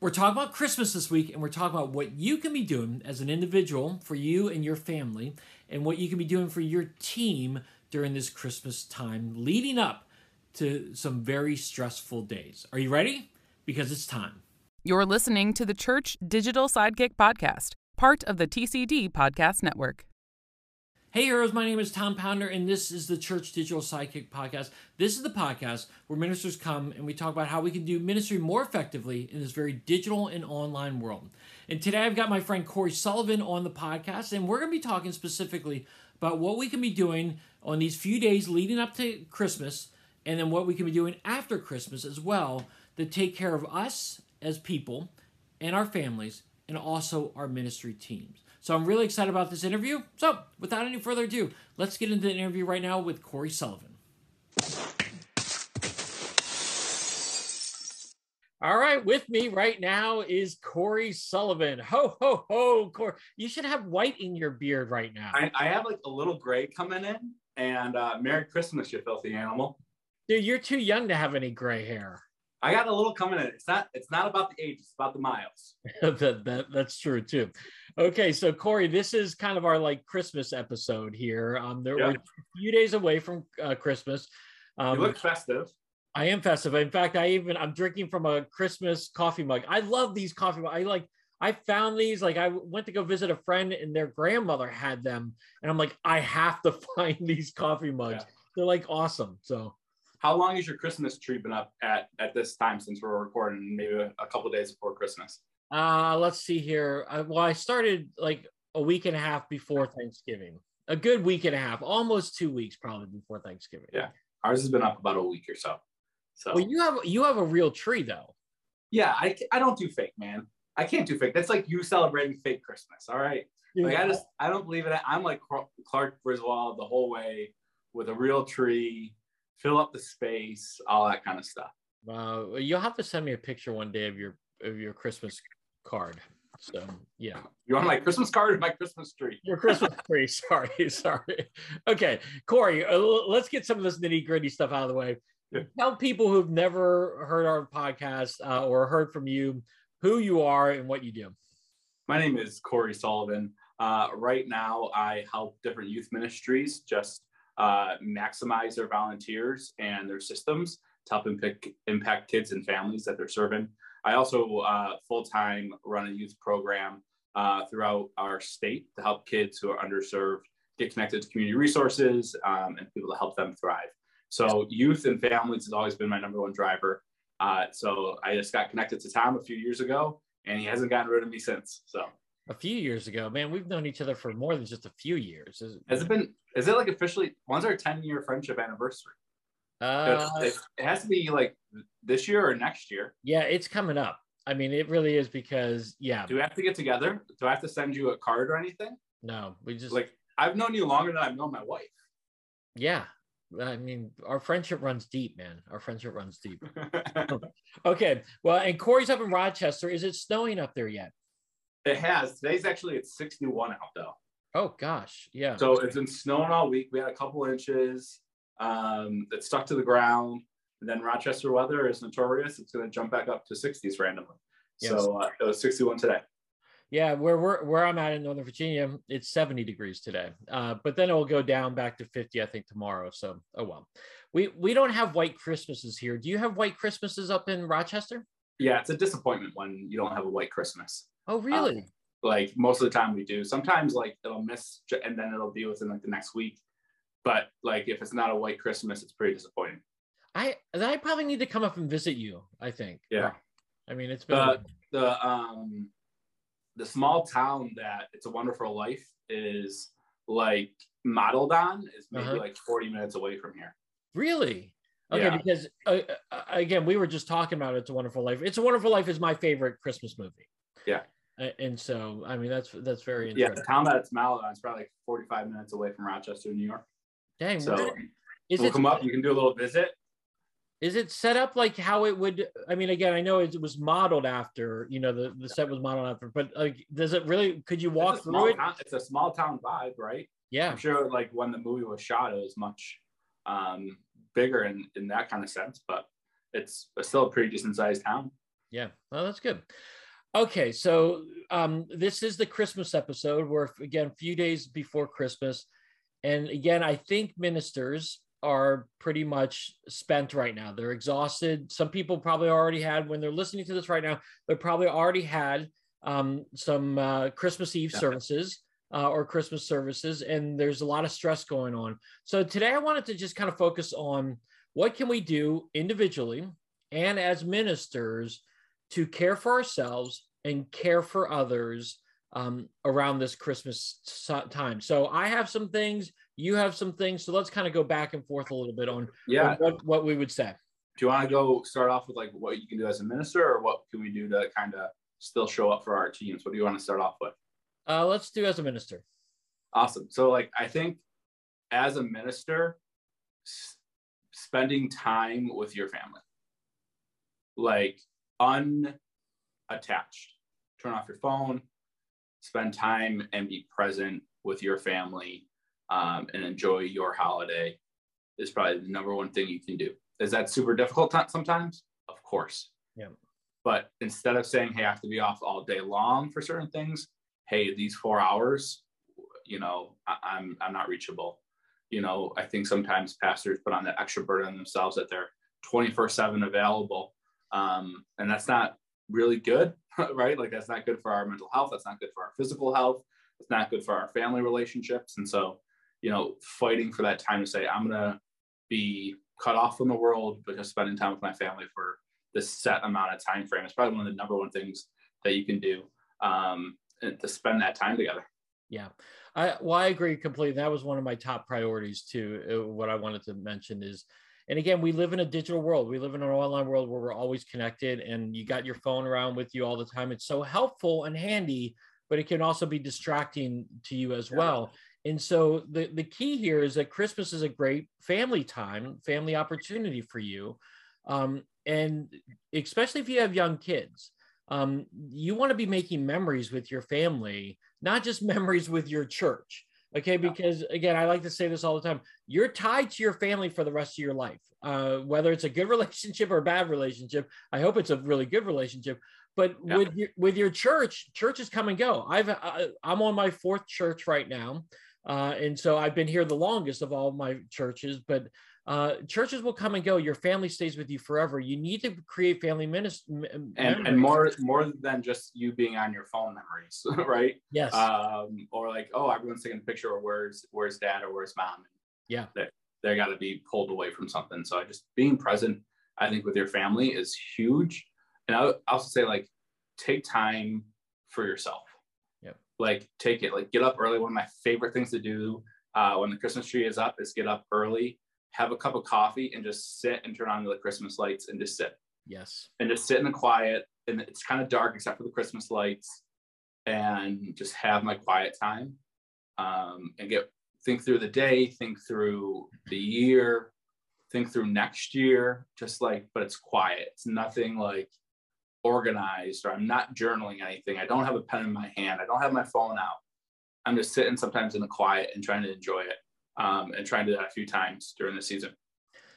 We're talking about Christmas this week, and we're talking about what you can be doing as an individual for you and your family, and what you can be doing for your team during this Christmas time leading up to some very stressful days. Are you ready? Because it's time. You're listening to the Church Digital Sidekick Podcast, part of the TCD Podcast Network. Hey, heroes, my name is Tom Pounder, and this is the Church Digital Sidekick Podcast. This is the podcast where ministers come and we talk about how we can do ministry more effectively in this very digital and online world. And today I've got my friend Corey Sullivan on the podcast, and we're going to be talking specifically about what we can be doing on these few days leading up to Christmas, and then what we can be doing after Christmas as well to take care of us as people and our families, and also our ministry teams. So I'm really excited about this interview. So without any further ado, let's get into the interview right now with Corey Sullivan. All right, with me right now is Corey Sullivan. Ho ho ho, Corey! You should have white in your beard right now. I, I have like a little gray coming in, and uh, Merry Christmas, you filthy animal. Dude, you're too young to have any gray hair. I got a little coming in. It's not. It's not about the age. It's about the miles. that, that that's true too. Okay, so Corey, this is kind of our like Christmas episode here. Um, there Yep. we're a few days away from uh, Christmas. Um, you look festive. I am festive. In fact, I even I'm drinking from a Christmas coffee mug. I love these coffee mugs. I like I found these like I went to go visit a friend and their grandmother had them, and I'm like I have to find these coffee mugs. Yeah. They're like awesome. So How long is your Christmas tree been up at at this time since we're recording? Maybe a, a couple days before Christmas. Uh let's see here. I, well, I started like a week and a half before Thanksgiving. A good week and a half, almost two weeks probably before Thanksgiving. Yeah. Ours has been up about a week or so. So Well, you have you have a real tree though. yeah, I I don't do fake, man. I can't do fake. That's like you celebrating fake Christmas. All right. Like I just I don't believe in it. I'm like Clark Griswold the whole way with a real tree, fill up the space, all that kind of stuff. Uh, you'll have to send me a picture one day of your of your Christmas card. So yeah, You want my Christmas card or my Christmas tree? your Christmas tree. Sorry, sorry. Okay, Corey, uh, let's get some of this nitty gritty stuff out of the way. Yeah. Tell people who've never heard our podcast uh, or heard from you who you are and what you do. My name is Corey Sullivan. Uh, right now, I help different youth ministries just uh, maximize their volunteers and their systems to help impact, impact kids and families that they're serving. I also uh, full time run a youth program uh, throughout our state to help kids who are underserved get connected to community resources um, and people to help them thrive. So, youth and families has always been my number one driver. Uh, so, I just got connected to Tom a few years ago, and he hasn't gotten rid of me since. So, A few years ago, man, we've known each other for more than just a few years. Has it been? Is it like officially? When's our ten year friendship anniversary? Uh, it, it has to be like this year or next year. yeah, it's coming up. I mean, it really is because yeah, Do we have to get together? Do I have to send you a card or anything? no, we just Like I've known you longer than I've known my wife. Yeah. I mean, our friendship runs deep, man. Our friendship runs deep. Okay. Well, and Corey's up in Rochester. Is it snowing up there yet? it has. Today's actually it's sixty one out though. Oh gosh. Yeah. So it's been snowing all week. We had a couple inches. Um, it stuck to the ground. And then Rochester weather is notorious. It's going to jump back up to 60s randomly. So uh, it was 61 today. yeah, where we're where I'm at in Northern Virginia, it's 70 degrees today. Uh, but then it will go down back to 50, I think, tomorrow. So oh well. We we don't have white Christmases here. Do you have white Christmases up in Rochester? Yeah, it's a disappointment when you don't have a white Christmas. Oh really? like most of the time we do sometimes like it'll miss and then it'll be within like the next week but like if it's not a white christmas it's pretty disappointing I I probably need to come up and visit you, I think. Yeah. I mean, it's been the the um the small town that it's a wonderful life is like modeled on is maybe Uh-huh. like 40 minutes away from here Really? Okay, Yeah. because uh, uh, again, we were just talking about It's a Wonderful Life. It's a Wonderful Life is my favorite Christmas movie. Yeah. And so, I mean, that's that's very interesting. yeah the town that it's modeled on is probably like 45 minutes away from rochester new york Dang, so is we'll it come up you can do a little visit is it set up like how it would? I mean, again, I know it was modeled after. You know, the the set was modeled after, but like, does it really? Could you walk through it? town, it's a small town vibe right Yeah. I'm sure like when the movie was shot, it was much um, bigger in, in that kind of sense, but it's, it's still a pretty decent sized town. Yeah, well, that's good. Okay, so um, this is the Christmas episode. We're again a few days before Christmas, and again, I think ministers are pretty much spent right now. They're exhausted. Some people probably already had when they're listening to this right now. They probably already had um, some uh, Christmas Eve yeah. services uh, or Christmas services, and there's a lot of stress going on. So today, I wanted to just kind of focus on what can we do individually and as ministers to care for ourselves and care for others um, around this Christmas time. So I have some things, you have some things. So let's kind of go back and forth a little bit on, yeah. On what, what we would say. Do you want to go start off with like what you can do as a minister or what can we do to kind of still show up for our teams? What do you want to start off with? Uh, let's do as a minister. Awesome. So like, I think as a minister, s- spending time with your family, like unattached. Turn off your phone, spend time and be present with your family um, and enjoy your holiday is probably the number one thing you can do. Is that super difficult t- sometimes? Of course. Yeah. But instead of saying, hey, I have to be off all day long for certain things, hey, these four hours, you know, I- I'm I'm not reachable. You know, I think sometimes pastors put on that extra burden on themselves that they're 24 7 available um, and that's not really good right? Like that's not good for our mental health that's not good for our physical health it's not good for our family relationships and so you know fighting for that time to say i'm gonna be cut off from the world just spending time with my family for this set amount of time frame is probably one of the number one things that you can do um, to spend that time together. Yeah. I well i agree completely. That was one of my top priorities too. Uh, what i wanted to mention is and again we live in a digital world. We live in an online world where we're always connected and you got your phone around with you all the time. It's so helpful and handy but it can also be distracting to you as well. And so the, the key here is that christmas is a great family time family opportunity for you. Um, and especially if you have young kids um, you want to be making memories with your family not just memories with your church okay because again i like to say this all the time you're tied to your family for the rest of your life uh, whether it's a good relationship or a bad relationship. I hope it's a really good relationship. But yeah. with your with your church churches come and go. I've I, i'm on my fourth church right now uh, and so i've been here the longest of all my churches but uh, churches will come and go. Your family stays with you forever. You need to create family ministry. And, and more more than just you being on your phone memories, right? Yes. Um, or like, oh, everyone's taking a picture of where's where's dad or where's mom. Yeah. They they got to be pulled away from something. So I just being present, I think, with your family is huge. And I also say like, take time for yourself. Yeah. Like take it. Like get up early. One of my favorite things to do uh, when the Christmas tree is up is get up early have a cup of coffee and just sit and turn on the Christmas lights and just sit. Yes. And just sit in the quiet. And it's kind of dark except for the Christmas lights and just have my quiet time um, and get think through the day, think through the year, think through next year, just like, but it's quiet. It's nothing like organized or I'm not journaling anything. I don't have a pen in my hand. I don't have my phone out. I'm just sitting sometimes in the quiet and trying to enjoy it um, and trying to do that a few times during the season.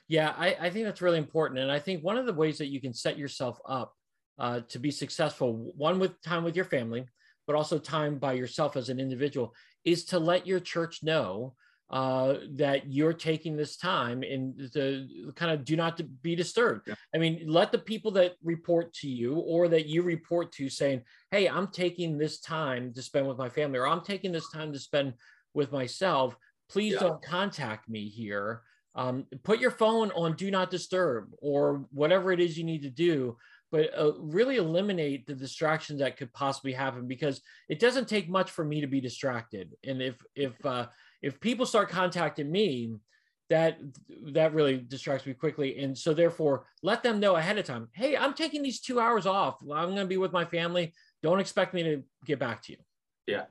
Yeah, I, I, think that's really important. And I think one of the ways that you can set yourself up uh, to be successful, one with time with your family, but also time by yourself as an individual, is to let your church know uh, that you're taking this time and the kind of do not be disturbed. Yeah. I mean, let the people that report to you or that you report to saying, Hey, I'm taking this time to spend with my family, or I'm taking this time to spend with myself please yeah. don't contact me here. Um, put your phone on do not disturb or whatever it is you need to do, but uh, really eliminate the distractions that could possibly happen because it doesn't take much for me to be distracted. And if if uh, if people start contacting me, that that really distracts me quickly. And so therefore, let them know ahead of time. Hey, I'm taking these two hours off. I'm going to be with my family. Don't expect me to get back to you. Yeah,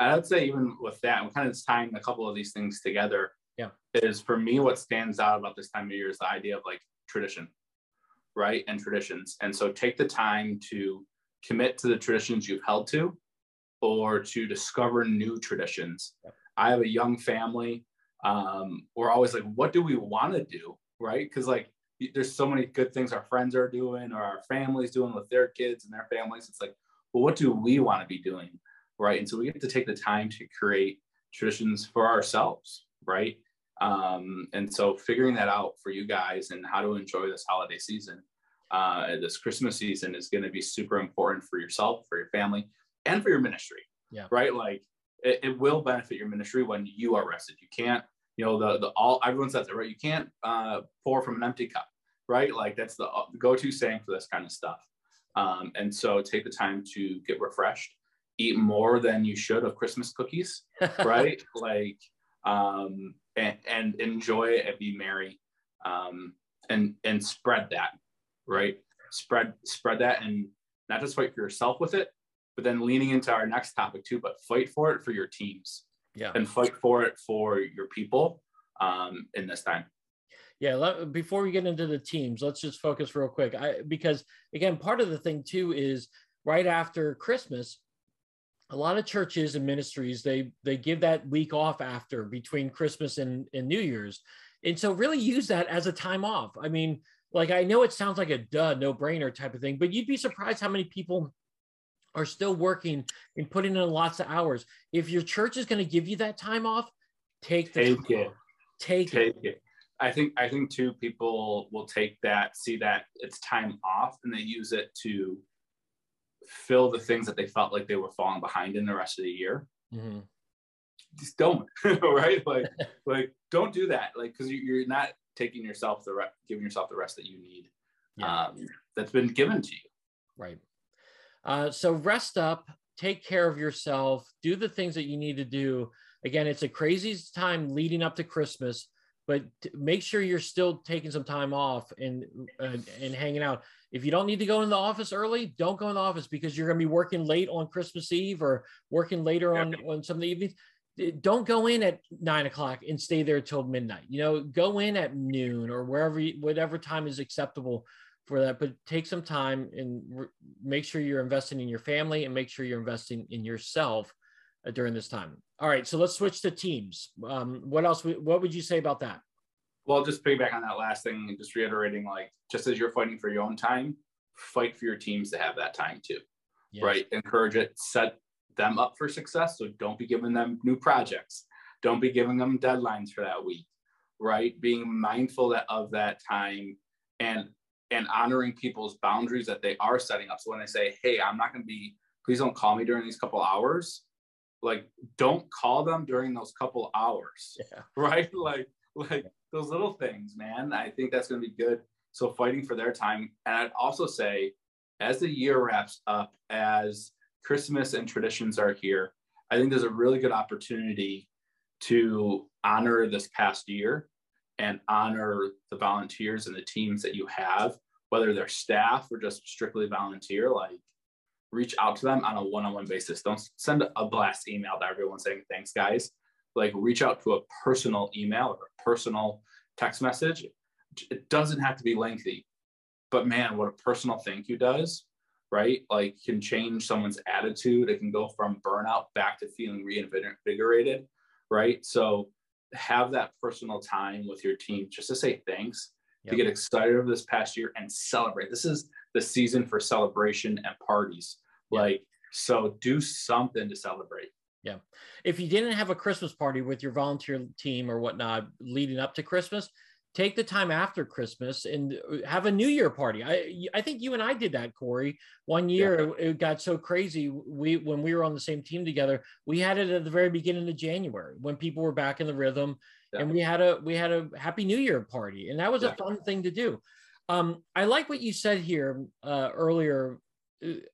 I would say even with that, I'm kind of tying a couple of these things together. Yeah. Is for me what stands out about this time of year is the idea of like tradition, right? And traditions. And so take the time to commit to the traditions you've held to or to discover new traditions. Yeah. I have a young family. Um, we're always like, what do we want to do? Right. Cause like there's so many good things our friends are doing or our families doing with their kids and their families. It's like, well, what do we want to be doing? Right. And so we get to take the time to create traditions for ourselves. Right. Um, and so figuring that out for you guys and how to enjoy this holiday season, uh, this Christmas season is going to be super important for yourself, for your family, and for your ministry. Yeah. Right. Like it, it will benefit your ministry when you are rested. You can't, you know, the the all everyone says it right. You can't uh, pour from an empty cup, right? Like that's the go-to saying for this kind of stuff. Um, and so take the time to get refreshed, eat more than you should of Christmas cookies, right? like um, and, and enjoy it and be merry, um, and and spread that, right? Spread spread that and not just fight for yourself with it, but then leaning into our next topic too, but fight for it for your teams. Yeah. And fight for it for your people um, in this time. Yeah, let, before we get into the teams, let's just focus real quick. I because again, part of the thing too is right after Christmas, a lot of churches and ministries they they give that week off after between Christmas and, and New Year's. And so really use that as a time off. I mean, like I know it sounds like a duh, no brainer type of thing, but you'd be surprised how many people are still working and putting in lots of hours. If your church is going to give you that time off, take the take it. Off. Take, take it. it. I think I think too people will take that, see that it's time off, and they use it to fill the things that they felt like they were falling behind in the rest of the year. Mm-hmm. Just don't, right? Like, like don't do that. Like, because you're not taking yourself the re- giving yourself the rest that you need. Yeah. Um, that's been given to you. Right. Uh, so rest up, take care of yourself, do the things that you need to do. Again, it's a crazy time leading up to Christmas, but make sure you're still taking some time off and uh, and hanging out. If you don't need to go in the office early, don't go in the office because you're going to be working late on Christmas Eve or working later on on some of the evenings. Don't go in at nine o'clock and stay there till midnight. You know, go in at noon or wherever, whatever time is acceptable for that but take some time and re- make sure you're investing in your family and make sure you're investing in yourself during this time all right so let's switch to teams um, what else what would you say about that well just piggyback on that last thing and just reiterating like just as you're fighting for your own time fight for your teams to have that time too yes. right encourage it set them up for success so don't be giving them new projects don't be giving them deadlines for that week right being mindful that, of that time and and honoring people's boundaries that they are setting up. So when they say, "Hey, I'm not going to be," please don't call me during these couple hours. Like, don't call them during those couple hours, yeah. right? Like, like those little things, man. I think that's going to be good. So fighting for their time, and I'd also say, as the year wraps up, as Christmas and traditions are here, I think there's a really good opportunity to honor this past year and honor the volunteers and the teams that you have, whether they're staff or just strictly volunteer, like reach out to them on a one-on-one basis. Don't send a blast email to everyone saying thanks, guys. Like reach out to a personal email or a personal text message. It doesn't have to be lengthy, but man, what a personal thank you does, right? Like can change someone's attitude. It can go from burnout back to feeling reinvigorated, right? So have that personal time with your team just to say thanks, yep. to get excited over this past year and celebrate. This is the season for celebration and parties. Like, so do something to celebrate. Yeah. If you didn't have a Christmas party with your volunteer team or whatnot leading up to Christmas, take the time after Christmas and uh, have a New Year party. I I think you and I did that, Corey. One year yeah. it got so crazy. We when we were on the same team together, we had it at the very beginning of January when people were back in the rhythm, yeah. and we had a we had a Happy New Year party, and that was yeah. a fun thing to do. Um, I like what you said here uh, earlier,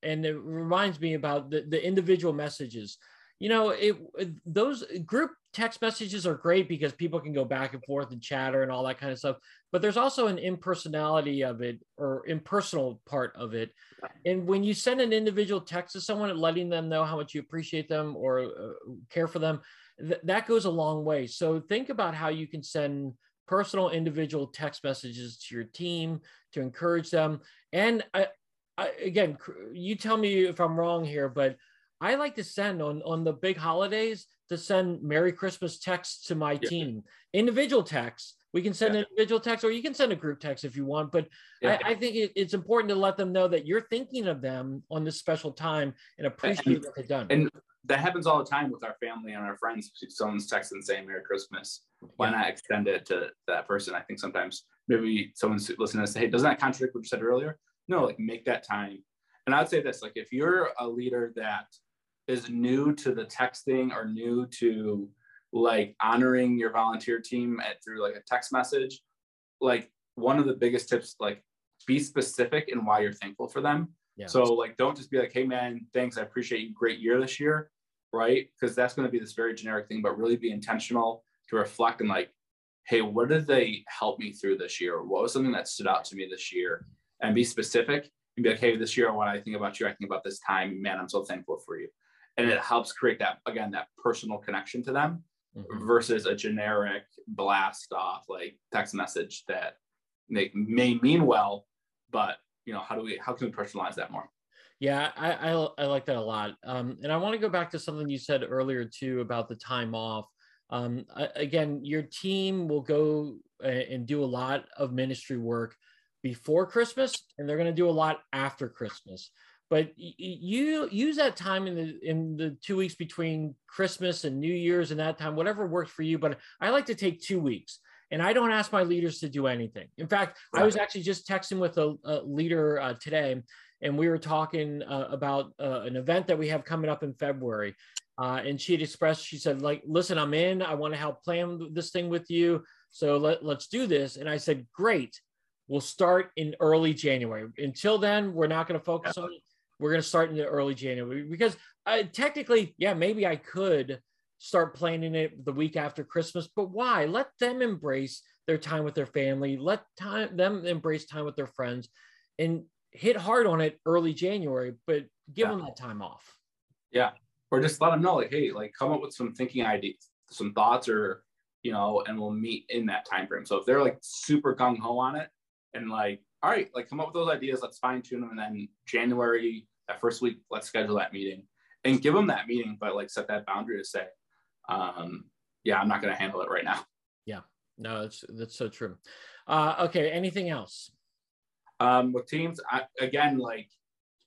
and it reminds me about the, the individual messages. You know it those group text messages are great because people can go back and forth and chatter and all that kind of stuff but there's also an impersonality of it or impersonal part of it. And when you send an individual text to someone letting them know how much you appreciate them or uh, care for them th- that goes a long way. So think about how you can send personal individual text messages to your team to encourage them. And I, I, again you tell me if i'm wrong here but I like to send on on the big holidays to send Merry Christmas texts to my yeah. team, individual texts, We can send yeah. individual text or you can send a group text if you want. But yeah. I, I, think it, it's important to let them know that you're thinking of them on this special time and appreciate and, what they've done. And that happens all the time with our family and our friends. Someone's texting saying Merry Christmas. Why not extend it to that person? I think sometimes maybe someone's listening and say, Hey, doesn't that contradict what you said earlier? No, like make that time. And I'd say this like if you're a leader that is new to the texting or new to like honoring your volunteer team at, through like a text message, like one of the biggest tips, like be specific in why you're thankful for them. Yeah. So like, don't just be like, Hey man, thanks. I appreciate you. Great year this year. Right. Cause that's going to be this very generic thing, but really be intentional to reflect and like, Hey, what did they help me through this year? What was something that stood out to me this year? And be specific and be like, Hey, this year, when I think about you, I think about this time, man, I'm so thankful for you. And it helps create that, again, that personal connection to them mm-hmm. versus a generic blast off like text message that they may mean well, but you know, how do we how can we personalize that more? Yeah, I, I, I like that a lot. Um, and I want to go back to something you said earlier too about the time off. Um, again, your team will go and do a lot of ministry work before Christmas, and they're going to do a lot after Christmas. But you use that time in the in the two weeks between christmas and new year's and that time whatever works for you but i like to take two weeks and i don't ask my leaders to do anything. In fact right. i was actually just texting with a, a leader uh, today and we were talking uh, about uh, an event that we have coming up in february. Uh, and she had expressed she said like listen i'm in. I want to help plan this thing with you. So let, let's do this. And i said great we'll start in early january until then we're not going to focus on we're going to start in the early January because I, technically, yeah, maybe I could start planning it the week after Christmas, but why? Let them embrace their time with their family. Let time them embrace time with their friends, and hit hard on it early January, but give yeah. them that time off. Yeah, or just let them know, like, hey, like, come up with some thinking ideas, some thoughts, or you know, and we'll meet in that time frame. So if they're like super gung ho on it, and like all right, like come up with those ideas, let's fine tune them. And then January, that first week, let's schedule that meeting and give them that meeting, but like set that boundary to say, um, yeah, I'm not going to handle it right now. Yeah, no, that's, that's so true. Uh, okay. Anything else? Um, with teams, I, again, like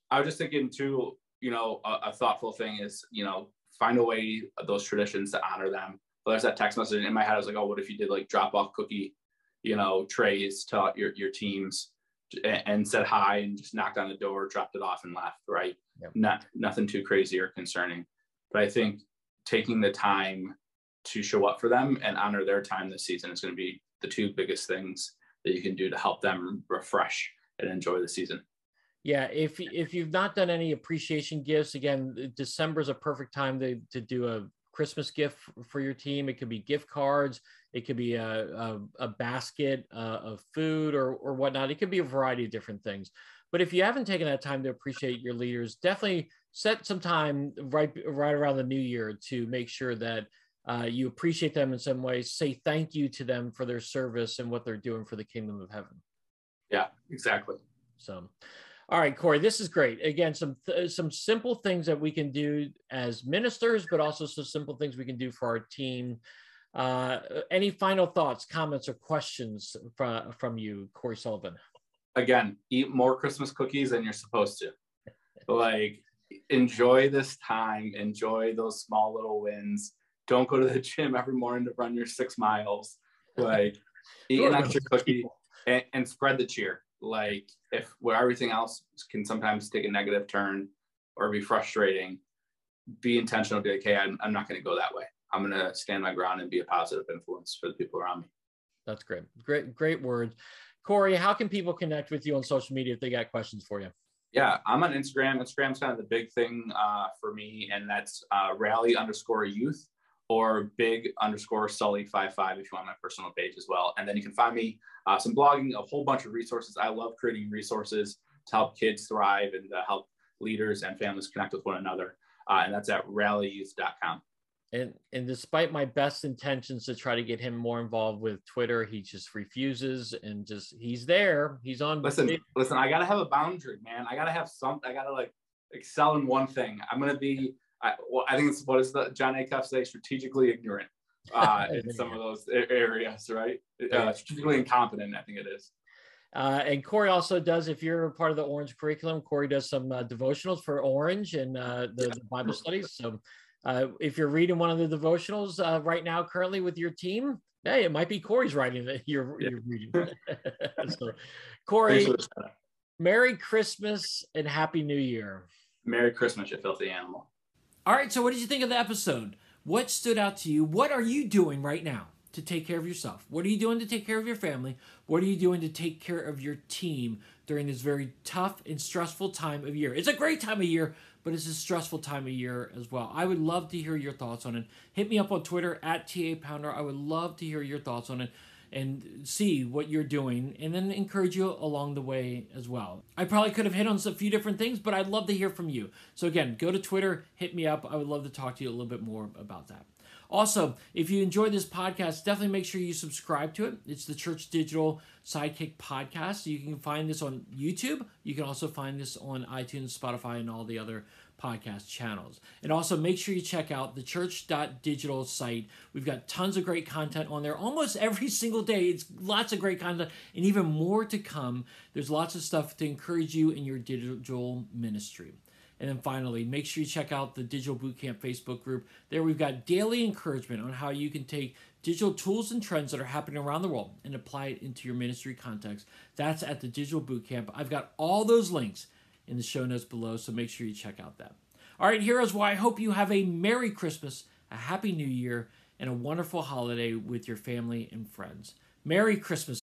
I was just thinking too, you know, a, a thoughtful thing is, you know, find a way those traditions to honor them. But there's that text message in my head. I was like, oh, what if you did like drop off cookie, you know, trays to your, your teams and said hi and just knocked on the door, dropped it off and left, right? Yep. Not nothing too crazy or concerning. But I think taking the time to show up for them and honor their time this season is going to be the two biggest things that you can do to help them refresh and enjoy the season. Yeah, if if you've not done any appreciation gifts, again, December is a perfect time to to do a Christmas gift for your team. It could be gift cards. It could be a, a, a basket uh, of food or, or whatnot. It could be a variety of different things. But if you haven't taken that time to appreciate your leaders, definitely set some time right right around the new year to make sure that uh, you appreciate them in some ways. Say thank you to them for their service and what they're doing for the kingdom of heaven. Yeah, exactly. So, all right, Corey, this is great. Again, some th- some simple things that we can do as ministers, but also some simple things we can do for our team uh, any final thoughts, comments, or questions from, from you, Corey Sullivan? Again, eat more Christmas cookies than you're supposed to. like, enjoy this time, enjoy those small little wins. Don't go to the gym every morning to run your six miles. Like, eat an extra cookie and, and spread the cheer. Like, if where everything else can sometimes take a negative turn or be frustrating, be intentional. Be like, hey, I'm, I'm not going to go that way. I'm going to stand my ground and be a positive influence for the people around me. That's great. Great, great words. Corey, how can people connect with you on social media if they got questions for you? Yeah, I'm on Instagram. Instagram's kind of the big thing uh, for me, and that's uh, rally underscore youth or big underscore Sully five five if you want my personal page as well. And then you can find me uh, some blogging, a whole bunch of resources. I love creating resources to help kids thrive and to help leaders and families connect with one another. Uh, and that's at rallyyouth.com and and despite my best intentions to try to get him more involved with Twitter, he just refuses and just he's there. He's on. Listen, listen. I gotta have a boundary, man. I gotta have something. I gotta like excel in one thing. I'm gonna be. I, well, I think it's what is the Jon Acuff say? Strategically ignorant. uh, in some of those areas, right? Uh, strategically incompetent, I think it is. Uh, and Corey also does, if you're a part of the Orange curriculum, Corey does some uh, devotionals for Orange and uh, the, the, Bible studies. So uh, if you're reading one of the devotionals uh, right now, currently with your team, hey, it might be Corey's writing that you're, yeah. you're reading. so, Corey, Merry Christmas and Happy New Year. Merry Christmas, you filthy animal. All right. So, what did you think of the episode? What stood out to you? What are you doing right now? to take care of yourself? What are you doing to take care of your family? What are you doing to take care of your team during this very tough and stressful time of year? It's a great time of year, but it's a stressful time of year as well. I would love to hear your thoughts on it. Hit me up on Twitter at TA Pounder. I would love to hear your thoughts on it and see what you're doing and then encourage you along the way as well. I probably could have hit on a few different things, but I'd love to hear from you. So again, go to Twitter, hit me up. I would love to talk to you a little bit more about that. Also, if you enjoyed this podcast, definitely make sure you subscribe to it. It's the Church Digital Sidekick podcast. You can find this on YouTube. You can also find this on iTunes, Spotify, and all the other podcast channels. And also make sure you check out the church.digital site. We've got tons of great content on there almost every single day. It's lots of great content and even more to come. There's lots of stuff to encourage you in your digital ministry. And then finally, make sure you check out the Digital Bootcamp Facebook group. There we've got daily encouragement on how you can take digital tools and trends that are happening around the world and apply it into your ministry context. That's at the Digital Bootcamp. I've got all those links in the show notes below, so make sure you check out that. All right, heroes, well, I hope you have a Merry Christmas, a Happy New Year, and a wonderful holiday with your family and friends. Merry Christmas.